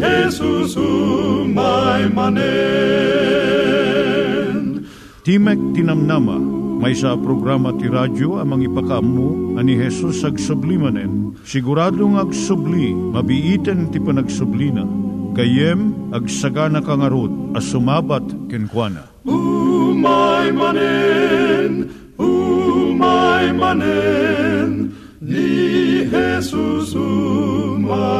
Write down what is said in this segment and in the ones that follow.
Jesus umay manen Timek Tinamnama, may sa programa ti radyo amang ipakaammo ani Hesus ag sublimanen. Siguradong ag subli, mabiiten ti panagsublina. Kayem ag sagana kangarot as sumabat kenkwana. Umay manen, umay manen, ni Jesus umay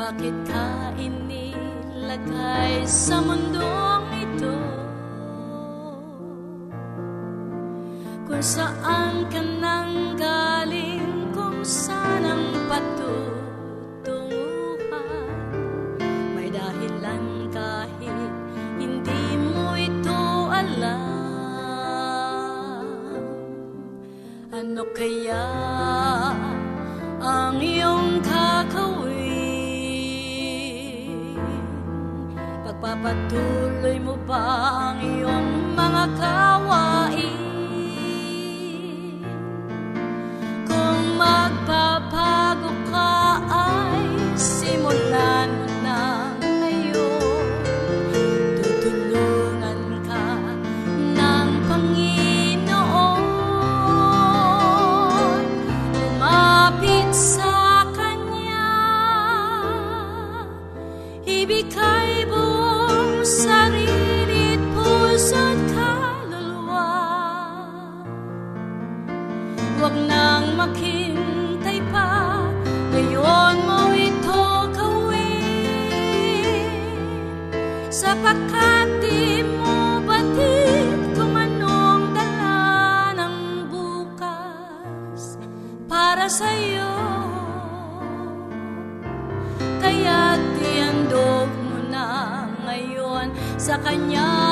Bakit ka inilagay sa mundong ito? Kung saan ka nang galing Kung saan ang patutunguhan May dahilan kahit hindi mo ito alam. Ano kaya Pagpapatuloy mo ba ang iyong mga kawain? Huwag nang maghintay pa. Ngayon mo ito gawin Sapagkat di mo batid Kung anong dala ng bukas Para sa'yo? Kaya tiandog mo na ngayon Sa Kanya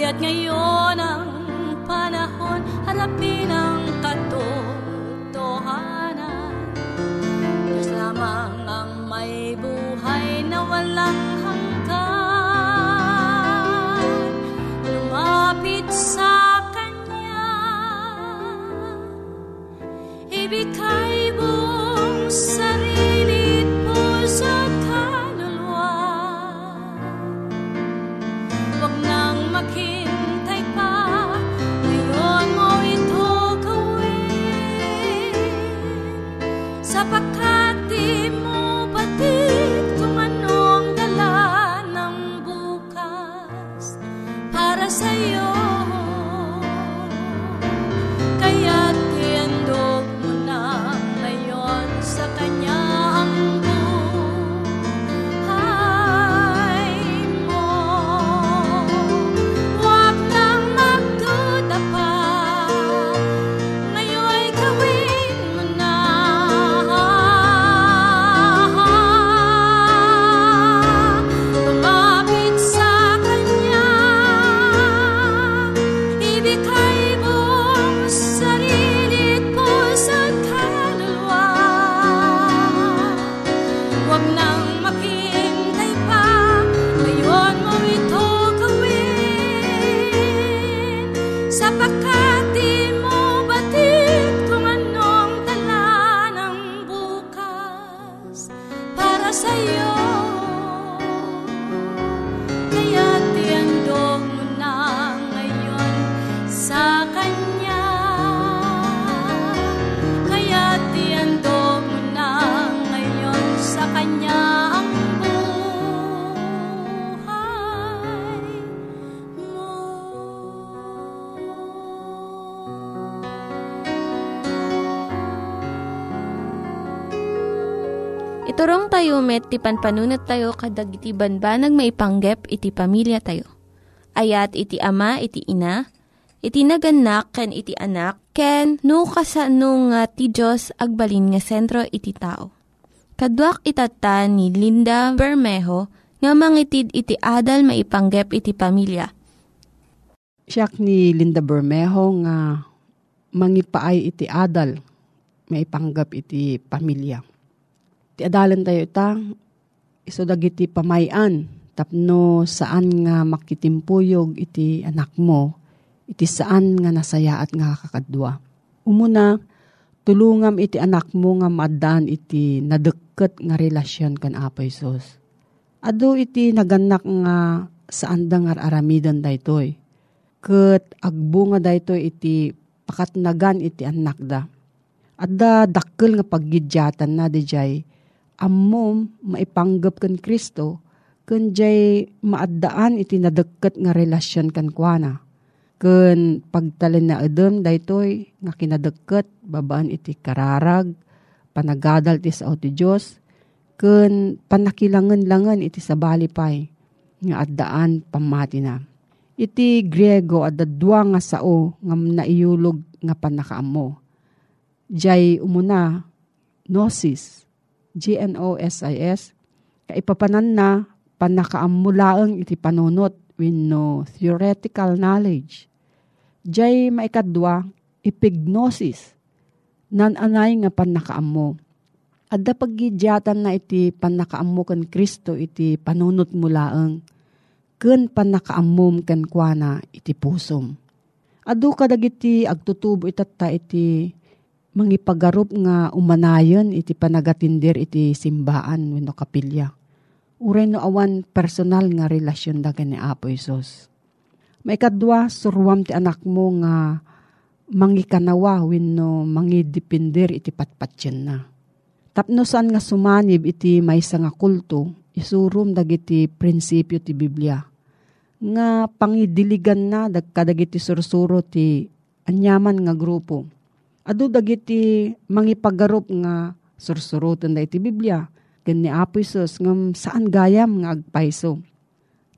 Kaya't ngayon ang panahon Harapin ang katotohanan. Diyos lamang ang may buhay na walang Tayo met, ti panpanunat tayo kadag iti banbanag maipanggep iti pamilya tayo. Ayat iti ama, iti ina, iti naganak, ken iti anak, ken no kasano nga ti Diyos agbalin nga sentro iti tao. Kaduak itata ni Linda Bermejo nga mangitid iti adal maipanggep iti pamilya. Siyak ni Linda Bermejo nga mangipaay iti adal maipanggap iti pamilya. Ti adalan tayo ita, iso dagiti pamayan, tapno saan nga makitimpuyog iti anak mo, iti saan nga nasayaat nga kakadwa. Umuna, tulungam iti anak mo nga maadaan iti nadeket nga relasyon kan Apo Isos. Ado iti naganak nga saan da nga aramidan daytoy. Ket agbo nga daytoy iti pakatnagan iti anak da. Adda dakkel nga paggidyatan na dijay ammom maipanggap kan Kristo ken jay maaddaan iti nadeket nga relasyon kan kuana. Ken pagtalen na edem daytoy nga kinadeket babaan iti kararag panagadal ti sao ti Dios ken panakilangan-langan iti sabali pay nga addaan pamati na. Iti Griego adda dua nga sao nga naiyulog nga panakaammo. Jay umuna gnosis G-N-O-S-I-S, kaipapanan na panakaamulaang iti panunot wenno theoretical knowledge. Jay maikadwa, epignosis, nananay nga panakaammo. Adda paggidyatan na iti panakaammo kan Kristo iti panunot mulaang, ken panakaammom ken kuana iti pusom. Adu kadagiti agtutubo itatta iti mangipagarup nga umanayon iti panagatindir iti simbaan wenno kapilya. Uray no awan personal nga relasyon da ni Apo Isos. Maikadwa, surwam ti anak mo nga mangikanawa wenno mangidipindir iti patpatyan na. Tapno saan nga sumanib iti maysa nga kulto, isurum dagiti prinsipyo ti Biblia. Nga pangidiligan na dagkadagiti sursuro ti anyaman nga grupo Adu dagiti mangipagarup nga sursurutan da iti Biblia. Ken ni Apo Isus ngam saan gayam nga agpaiso.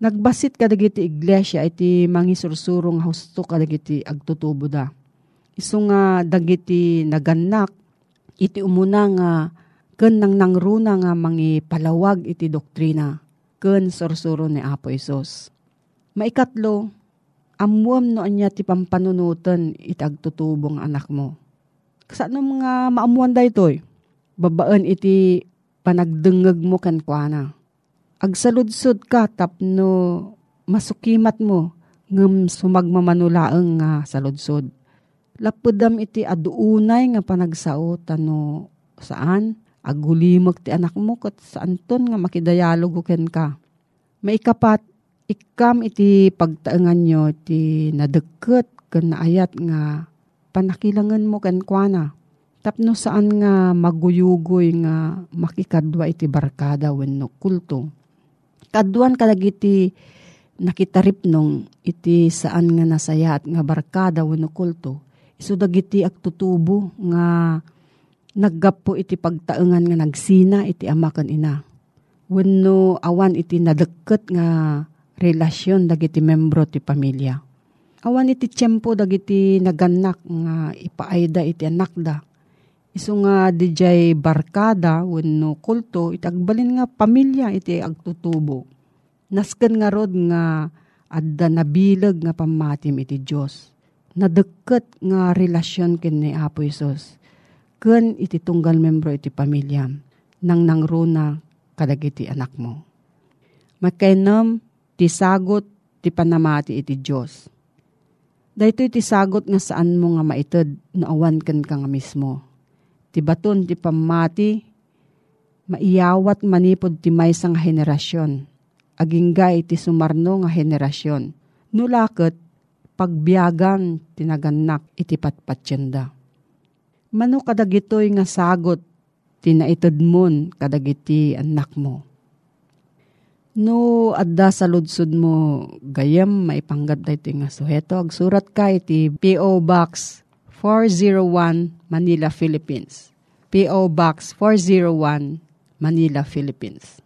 Nagbasit ka dagiti iglesia iti mangisursurong husto ka dagiti agtutubo da. Isu nga dagiti naganak iti umuna nga ken nang nangruna nga mangipalawag iti doktrina ken sursuro ni Apo Isus. Maikatlo, amuam no anya ti pampanunutan iti agtutubong anak mo Kasano mga maamuan da ito'y? Babaan iti panagdengeg mo kan kuana. Agsaludsod ka tapno masukimat mo ngem sumagmamanulaeng nga saludsod. Lapudam iti aduunay nga panagsao tano saan agulimag ti anak mo kat saan ton nga makidayalogo ken ka. Maikapat ikam iti pagtaengan nyo ti nadeket ken naayat nga panakilangan mo kan kuana. Tapno saan nga maguyugoy nga makikadwa iti barkada wenno kulto. Kaduan kadagiti nakitarip nung iti saan nga nasayat nga barkada wenno kulto. Isu dagiti agtutubo nga naggapo iti pagtaengan nga nagsina iti ama ken ina. Wenno awan iti nadeket nga relasyon dagiti membro ti pamilya. Awan iti tiyempo dagiti naganak nga ipaayda iti anak da Isu nga dijay barkada wenno kulto itagbalin nga pamilya iti agtutubo. Nasken nga rod nga adda nabilag nga pamatim iti Dios. Nadeket nga relasyon ken ni Apo Isos. Ken iti tunggal membro iti pamilya nang nangruna kadagiti anak mo. Makainom ti sagot ti panamati iti Dios. Dahito iti sagot nga saan mo nga maited na awan ken ka nga mismo ti baton ti pamati, maiyawat manipod ti may nga henerasyon. Agingga iti sumarno nga henerasyon. Nulakot, pagbiyagan tinaganak iti patpatsyenda. Mano kadagitoy nga sagot tinaitad mon kadagiti anak mo. No, adda sa ludsud mo, gayam maipanggap da ito nga suheto. Agsurat ka iti P.O. Box 401 Manila, Philippines. P.O. Box 401 Manila, Philippines.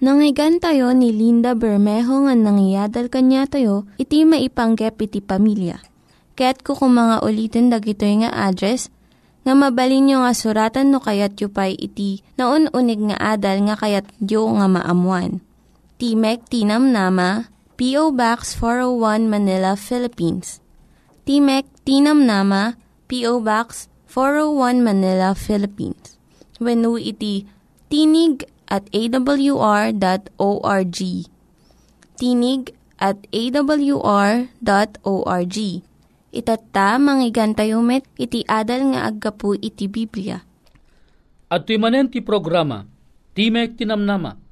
Nangyigan tayo ni Linda Bermejo nga nangyadal kanya tayo, iti maipanggep iti pamilya. Kaya't kukumanga ulitin dagito nga address nga mabalin nyo nga suratan no kayat yu pa'y iti na unig nga adal nga kayat yu nga maamuan. Timek Tinam Nama, P.O. Box 401 Manila, Philippines. Timek Tinam Nama, P.O. Box 401 Manila, Philippines. When iti tinig at awr.org. Tinig at awr.org. Itatta, manggigan tayo met, iti adal nga aggapu iti Biblia. At manen ti programa, Timek Tinamnama,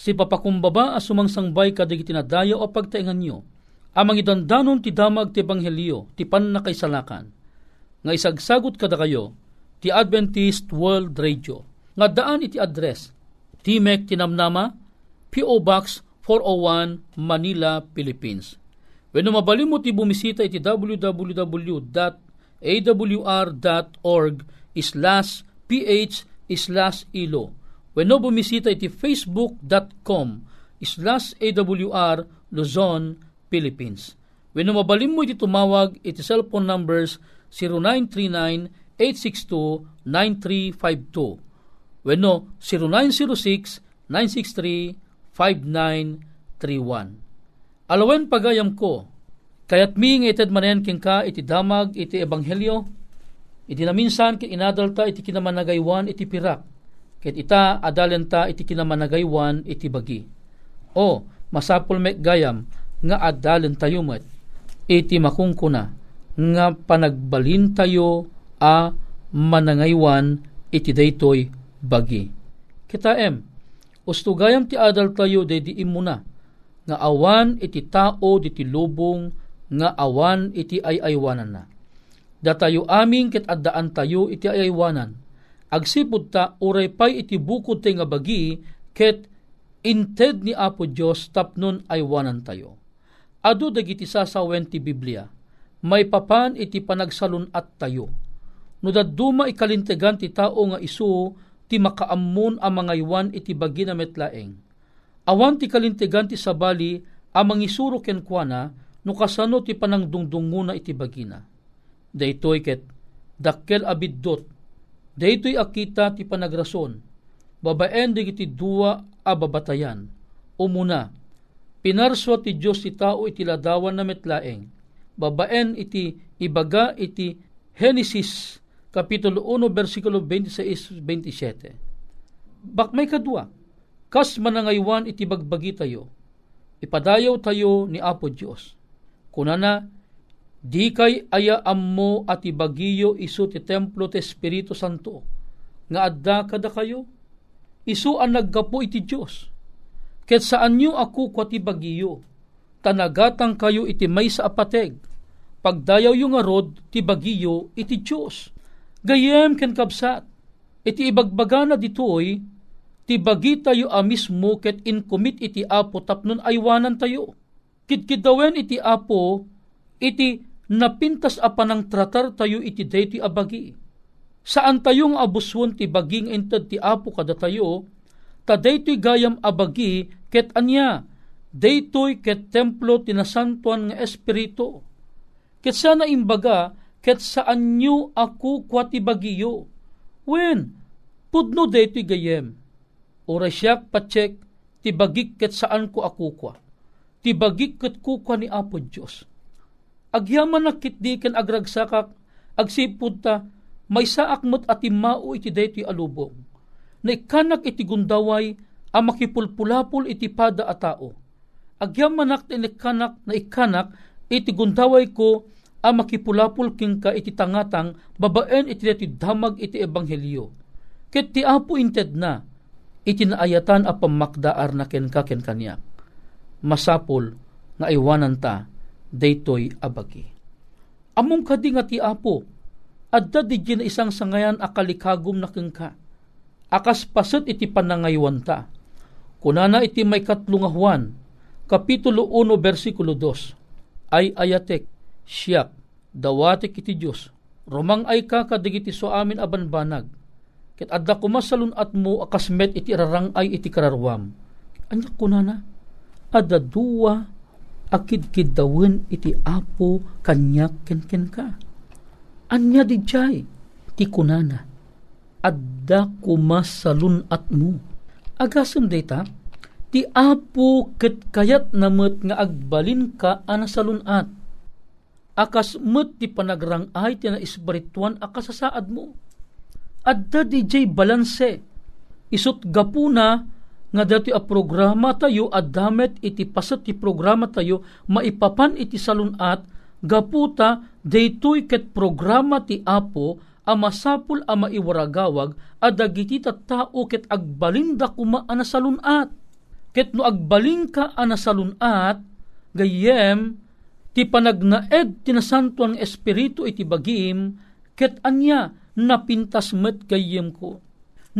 si papakumbaba as sumangsangbay kadig tinadaya o pagtaingan nyo, amang idandanon ti damag ti Ebanghelyo, ti pan na kaysalakan. Nga isagsagot kada kayo, ti Adventist World Radio. Nga daan iti address, Timek Tinamnama, P.O. Box 401, Manila, Philippines. When mabalim mo ti bumisita iti www.awr.org slash ph slash ilo. When no bumisita iti facebook.com slash awr Luzon, Philippines. When mabalim mo iti tumawag iti cellphone numbers 0939-862-9352. When 0906-963-5931. Alawen pagayam ko, kayat mi nga ited manen king ka iti damag iti ebanghelyo, iti naminsan iti inadalta iti kinamanagaywan iti pirak, ket ita adalenta iti kinamanagaywan iti bagi. O, masapul mek gayam, nga adalen tayo met, iti makungkuna, nga panagbalin tayo a manangaywan iti daytoy bagi. Kita em, ustugayam ti adal tayo de di imuna, nga awan iti tao diti lubong nga awan iti ayaywanan na. Datayo aming ket addaan tayo iti ayaywanan. Agsipud ta uray pay iti bukod tay nga bagi ket inted ni Apo Dios tapnon aywanan tayo. Adu dagiti sasawen ti Biblia. May papan iti panagsalun at tayo. No daduma ikalintegan ti tao nga isu ti makaammon ang mga iwan iti bagi na metlaeng. Awan ti kalintegan ti sabali ang mangisuro ken kuana no kasano ti panangdungdunguna iti bagina. Daytoy ket dakkel abiddot. Daytoy akita ti panagrason. Babaen iti duwa a babatayan. Umuna, pinarswa ti Dios ti tao iti ladawan na metlaeng. Babaen iti ibaga iti Genesis Kapitulo 1, versikulo 26-27. Bak may kadwa, kas manangaywan iti bagbagi tayo, ipadayaw tayo ni Apo Diyos. Kunana, di kay aya ammo at ibagiyo isu ti templo ti Espiritu Santo, nga adda kada kayo, isu ang naggapo iti Diyos. Ket saan nyo ako kwa ti bagiyo, tanagatang kayo iti may sa apateg, pagdayaw yung arod ti bagiyo iti Diyos. Gayem ken kabsat, iti ibagbaga na ditoy, ti bagi tayo a mismo ket inkumit iti apo tapnon aywanan tayo. Kidkidawen iti apo, iti napintas a panang tratar tayo iti dayti abagi. Saan tayong abuswon ti baging ented ti apo kada tayo, ta daytoy gayam abagi ket anya, daytoy ket templo tinasantuan nga espiritu. Ket sana imbaga, ket saan nyo ako kwati bagiyo. Wen, pudno daytoy gayem. Ora siyak patsek, ti bagik ket saan ko ako kwa. Ti bagik ket kukwa ni Apo Diyos. Agyaman na kitdi ken agragsakak, agsipud ta, may saak mo't atimao iti daytoy alubong. Na ikanak iti gundaway, ang makipulpulapul iti pada a tao. Agyaman ti ikanak na ikanak, iti gundaway ko, ang makipulapul king ka iti tangatang babaen iti iti damag iti ebanghelyo. Ket ti apo inted na iti naayatan a pamakdaar na ken ka ken. Masapol nga iwanan ta daytoy abagi. Among kadi nga ti apo adda di na isang sangayan akalikagom na ken ka. Akas paset iti panangaywan ta. Kunana iti may katlungahuan, Kapitulo 1, versikulo 2, ay ayatek, siyak, dawatik iti Diyos, romang ay ka kadigiti so amin abanbanag, ket adda kumasalun at mo akasmet iti rarang ay iti kararwam. Anya kunana, adda duwa akid kidawin iti apo kanyak ken ken ka. Anya di jay, ti kunana, adda kumasalun at mo. Agasem data, ti apo ket kayat namet nga agbalin ka ana salunat akas met ti panagrang ay ti na espirituan akasasaad mo. Adda di jay balanse, isot gapuna nga dati a programa tayo adamet iti pasat ti programa tayo maipapan iti salunat gaputa daytoy ket programa ti Apo a masapul a maiwaragawag a dagiti tao ket agbalinda kuma ana salunat ket no agbaling ka salunat gayem ti panagnaed tinasantuan espiritu iti bagim ket anya napintas met gayem ko.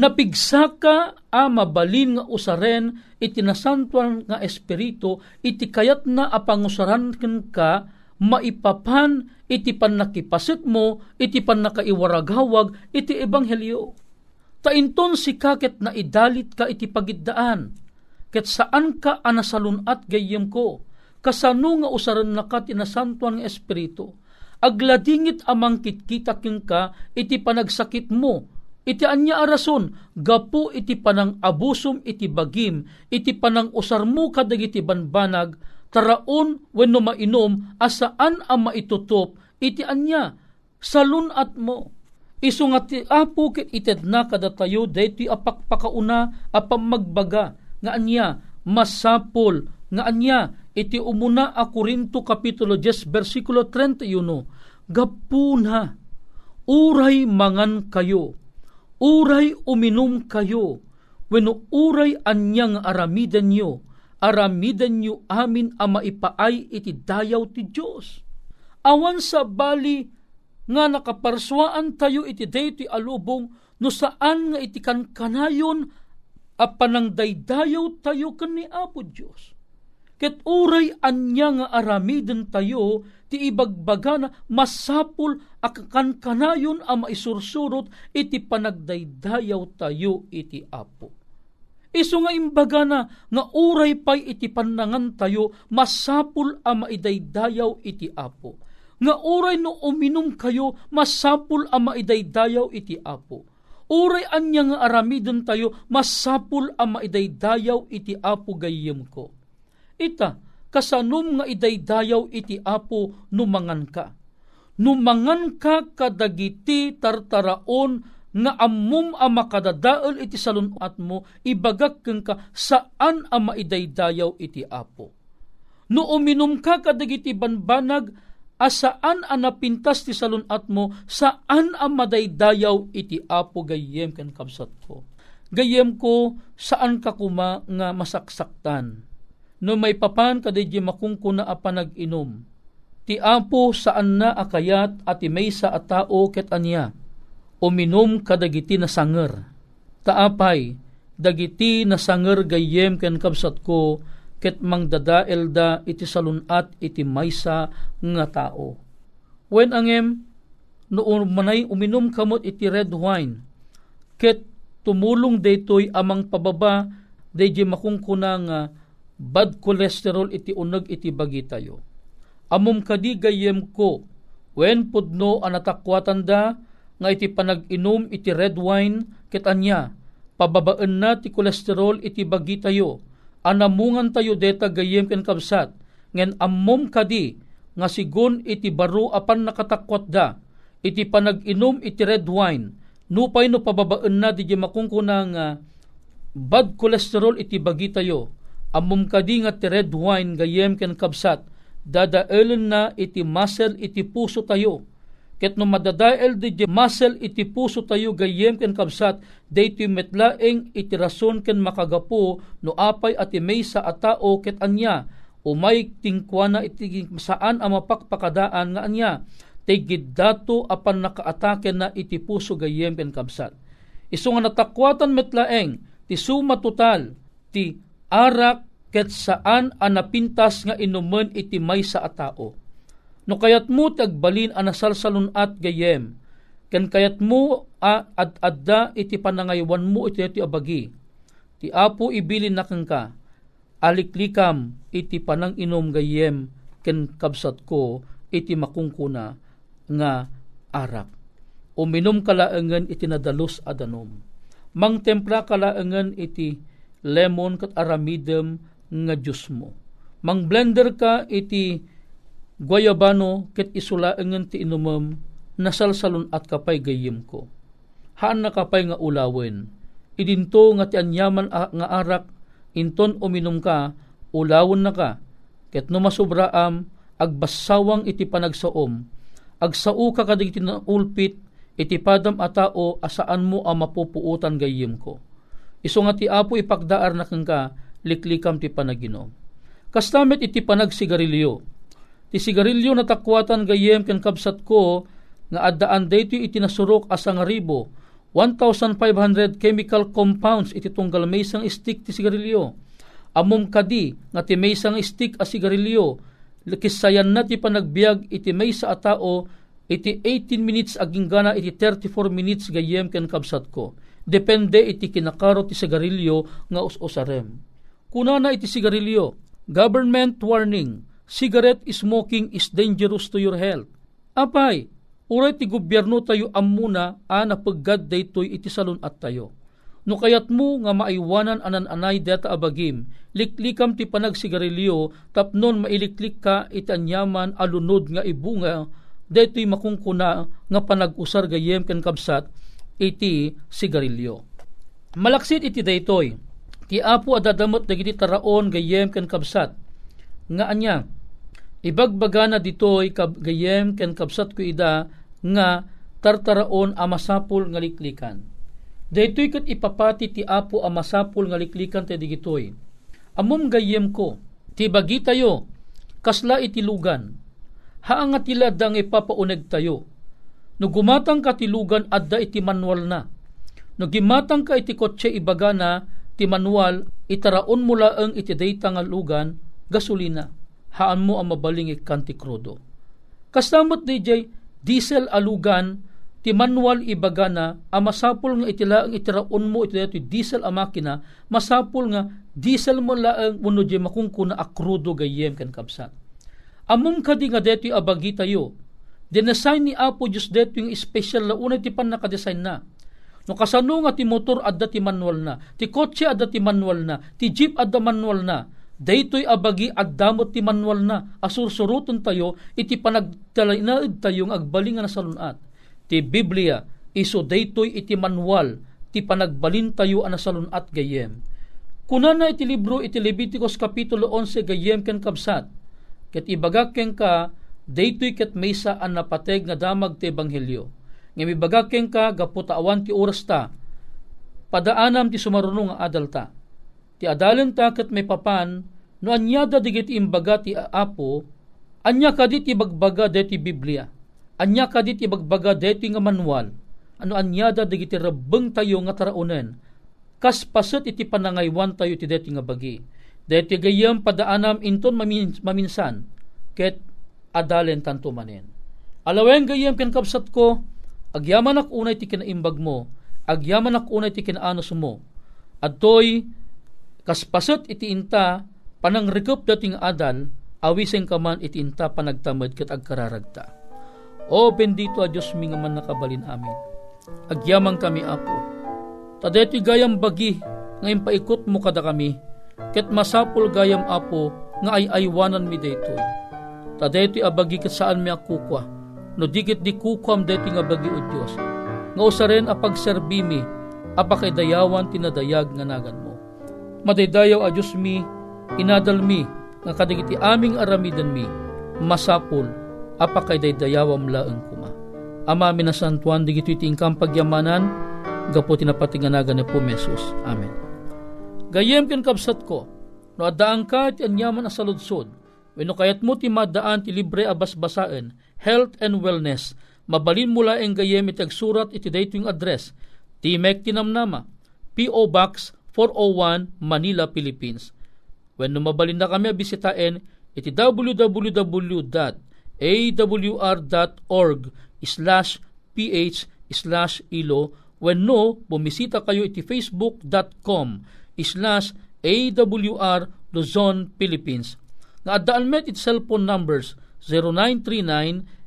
Napigsaka a mabalin nga usaren iti nasantuan nga espiritu iti kayat na apangusaran ka maipapan iti pannakipasit mo iti pannakaiwaragawag iti ebanghelyo. Tainton si kaket na idalit ka iti pagiddaan ket saan ka anasalunat gayem ko? Kasano nga usaran na ka tinasantuan nga espiritu, agladingit amang kitkita ka, iti panagsakit mo, iti anya arason, gapu iti panang abusom iti bagim, iti panang usar mo kadagiti banbanag, taraon wenno mainom, asaan ang maitutop, iti anya, salun at mo. Nga ti apo ket ited na kadatayo daytoy apakpakauna apam magbaga nga anya masapol nga anya iti umuna a Korinto kapitulo 10 versikulo 31 gapuna uray mangan kayo uray uminom kayo. Wenno uray anyang aramiden nyo aramiden nyo amin a maipaay iti dayaw ti Dios awan sa bali nga nakaparswaan tayo iti daytoy alubong no saan nga iti kankanayon a panangdaydayaw tayo kan ni Apo Diyos ket uray anya nga aramiden tayo ti ibagbaga na masapul akakan kanayon a maisursurot iti panagdaydayaw tayo iti apo. Iso nga imbaga na nga uray pay iti panangan tayo masapul a maidaydayaw iti apo. Nga uray no uminom kayo masapul a maidaydayaw iti apo. Uray anya nga aramiden tayo masapul a maidaydayaw iti apo gayem ko Ita, kasanom nga idaydayaw iti apo numangan ka. Numangan ka kadagiti tartaraon nga ammum a makadadaol iti salunat mo, ibagak ka saan a maidaydayaw iti apo. No uminom ka kadagiti banbanag, asaan a napintas ti salunat mo, saan a madaydayaw iti apo gayem ken kabsat ko. Gayem ko, saan ka kuma nga masaksaktan no may papan kadidya makungkuna a panag-inom. Ti apo saan na akayat at may sa atao ket anya. uminom kadagiti na sanger. Taapay, dagiti na sanger gayem ken kabsat ko, ket mangdadael da iti salunat iti maysa nga tao. When angem, noon manay uminom kamot iti red wine, ket tumulong daytoy amang pababa, dayjay makungkuna nga bad cholesterol iti uneg iti bagi tayo. Amom kadi gayem ko, when pudno anatakwatan da, nga iti panag-inom iti red wine, ket anya, pababaan na ti kolesterol iti bagi tayo, anamungan tayo deta gayem ken kabsat, ngen ammom kadi, nga sigon iti baro apan nakatakwat da, iti panag-inom iti red wine, nupay no pababaan na di makungkuna nga bad cholesterol iti bagi tayo, ammom kadi nga ti red wine gayem ken kabsat, dadaelen na iti muscle iti puso tayo, ket no madadael di muscle iti puso tayo gayem ken kabsat daytoy metlaeng iti rason ken makagapo no apay at may sa atao ket anya. Umay tingkwana iti saan ang mapakpakadaan nga anya. Tay giddato apan nakaatake na iti puso gayem ken kabsat. Iso nga natakwatan metlaeng ti suma total ti arak ket saan napintas nga inumen iti may sa atao No kayat mo tagbalin ang nasalsalun at gayem, ken kayat mo a, ad adda iti panangaywan mo iti iti abagi. Ti apo ibilin na kang ka, aliklikam iti panang inom gayem, ken kabsat ko iti makungkuna nga arak. Uminom kalaengan iti nadalos adanom. Mang templa kalaengan iti lemon kat aramidem nga Diyos mo. Mang blender ka iti Guayabano ket isulaengen ti inumem nasalsalon at kapay gayem ko. Haan na kapay nga ulawen. Idinto nga ti anyaman nga arak inton uminom ka ulawon na ka. Ket no masubraam agbasawang iti panagsaom. Agsao ka kadig na ulpit iti padam atao asaan mo ang mapupuutan gayem ko. Iso nga ti apo ipagdaar na kang ka liklikam ti panaginom. Kastamit iti panagsigarilyo ti sigarilyo na takwatan gayem ken kabsat ko nga addaan dayto iti nasurok asang ribo 1,500 chemical compounds iti tunggal maysang stick ti sigarilyo. Amom kadi nga ti maysang stick a sigarilyo kisayan na ti panagbiag iti maysa a tao iti 18 minutes aging gana iti 34 minutes gayem ken kabsat ko. Depende iti kinakaro ti sigarilyo nga us-usarem. Kuna na iti sigarilyo, government warning, cigarette smoking is dangerous to your health. Apay, uray ti gobyerno tayo amuna a napaggad daytoy iti salon at tayo. No kayat mo nga maiwanan anan anay data abagim, liklikam ti panagsigarilyo, tapnon mailiklik ka itanyaman alunod nga ibunga, daytoy makungkuna nga panag-usar gayem ken kabsat iti sigarilyo. Malaksit iti daytoy, ti apo adadamot dagiti taraon gayem ken kabsat, nga anya, Ibagbaga na ditoy gayem ken kapsat ko ida nga tartaraon a masapul nga liklikan. Daytoy ket ipapati ti apo a masapul nga liklikan ti digitoy. Amom gayem ko, ti bagi tayo, kasla itilugan. Haan nga tila dang ipapauneg tayo. No gumatang ka tilugan adda iti manual na. No gimatang ka iti kotse ibaga na ti manual itaraon mo laeng iti dayta nga lugan gasolina haan mo ang mabaling ikanti krudo. Kastamot DJ, diesel alugan, ti manual ibaga na, ang masapul nga itila ang itiraon mo iti iti diesel a makina, masapul nga diesel mo laang uno di makungkuna akrudo gayem kan kapsat. Amom kadi nga deto abagi tayo, dinesign ni Apo Diyos deto yung special na una ti pan nakadesign na. No kasano nga ti motor adda ti manual na, ti kotse adda ti manual na, ti jeep adda manual na, Daytoy abagi addamot ti manual na asursuruton tayo iti panagtalainaid tayong agbalingan na salunat. Ti Biblia iso daytoy iti manual ti panagbalin tayo ana salunat gayem. Kunana iti libro iti Leviticus kapitulo 11 gayem ken kabsat. Ket ibagak ken ka daytoy ket maysa an napateg nga damag ti ebanghelyo. Nga mibagak ken ka gaputaawan ti oras ta. Padaanam ti sumarunong nga adalta ti adalan taket may papan no anyada digit imbaga ti apo anya kadit ibagbaga deti Biblia anya kadit ibagbaga deti nga manual ano anyada digiti rabeng tayo nga taraunen. Kas paset iti panangaywan tayo ti deti nga bagi. Deti gayam padaanam inton mamin, maminsan ket adalen tanto manen. Alawen gayam ken kapsat ko agyaman ak unay ti kinaimbag mo, agyaman ak unay ti kinaanos mo. Adtoy kas paset iti inta panang rekup dating adal awiseng kaman iti inta panagtamad ket agkararagta. O bendito a Diyos mi nga man nakabalin amin Agyamang kami, Apo. Tadeti gayam bagi, ngayon paikot mo kada kami, ket masapul gayam, Apo, nga ay aywanan mi daytoy. Tadeti abagi ket saan mi akukwa, no digit di kukwam deti nga bagi o Diyos. Nga usaren a pagserbi mi, apakay dayawan tinadayag nga nagan mo. Madaydayaw a Diyos mi, inadal mi, nga kadigiti aming aramidan mi, masapul, apakay daydayawam laeng kuma. Ama minasantuan di gito itingkang pagyamanan, gapo tinapatinganagan ni po Mesus. Amen. Gayem ken kapsat ko, no adaan ka ti anyaman a saludsod, wenno kayat mo ti madaan ti libre abasbasaen, health and wellness, mabalin mula ang gayem iti agsurat iti daytoy address, Timek Tinamnama, P.O. Box 401 Manila, Philippines. When mabalin na kami bisitaen, iti www.awr.org slash ph slash ilo when no, bumisita kayo iti facebook.com slash awr Luzon, Philippines. Nga addaan met iti cellphone numbers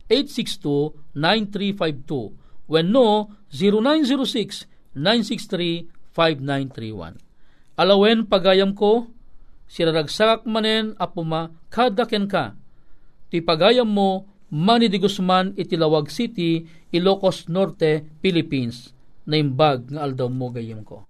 0939-862-9352 when no, 0906-963-5931. Alawen pagayam ko, siraragsak manen apuma kada ken ka. Ti pagayam mo, Manny de Guzman, Itilawag City, Ilocos Norte, Philippines. Naimbag nga aldaw mo gayem ko.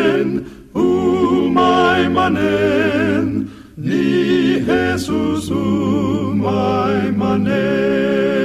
Manen, umay manen, ni Jesus o umay manen.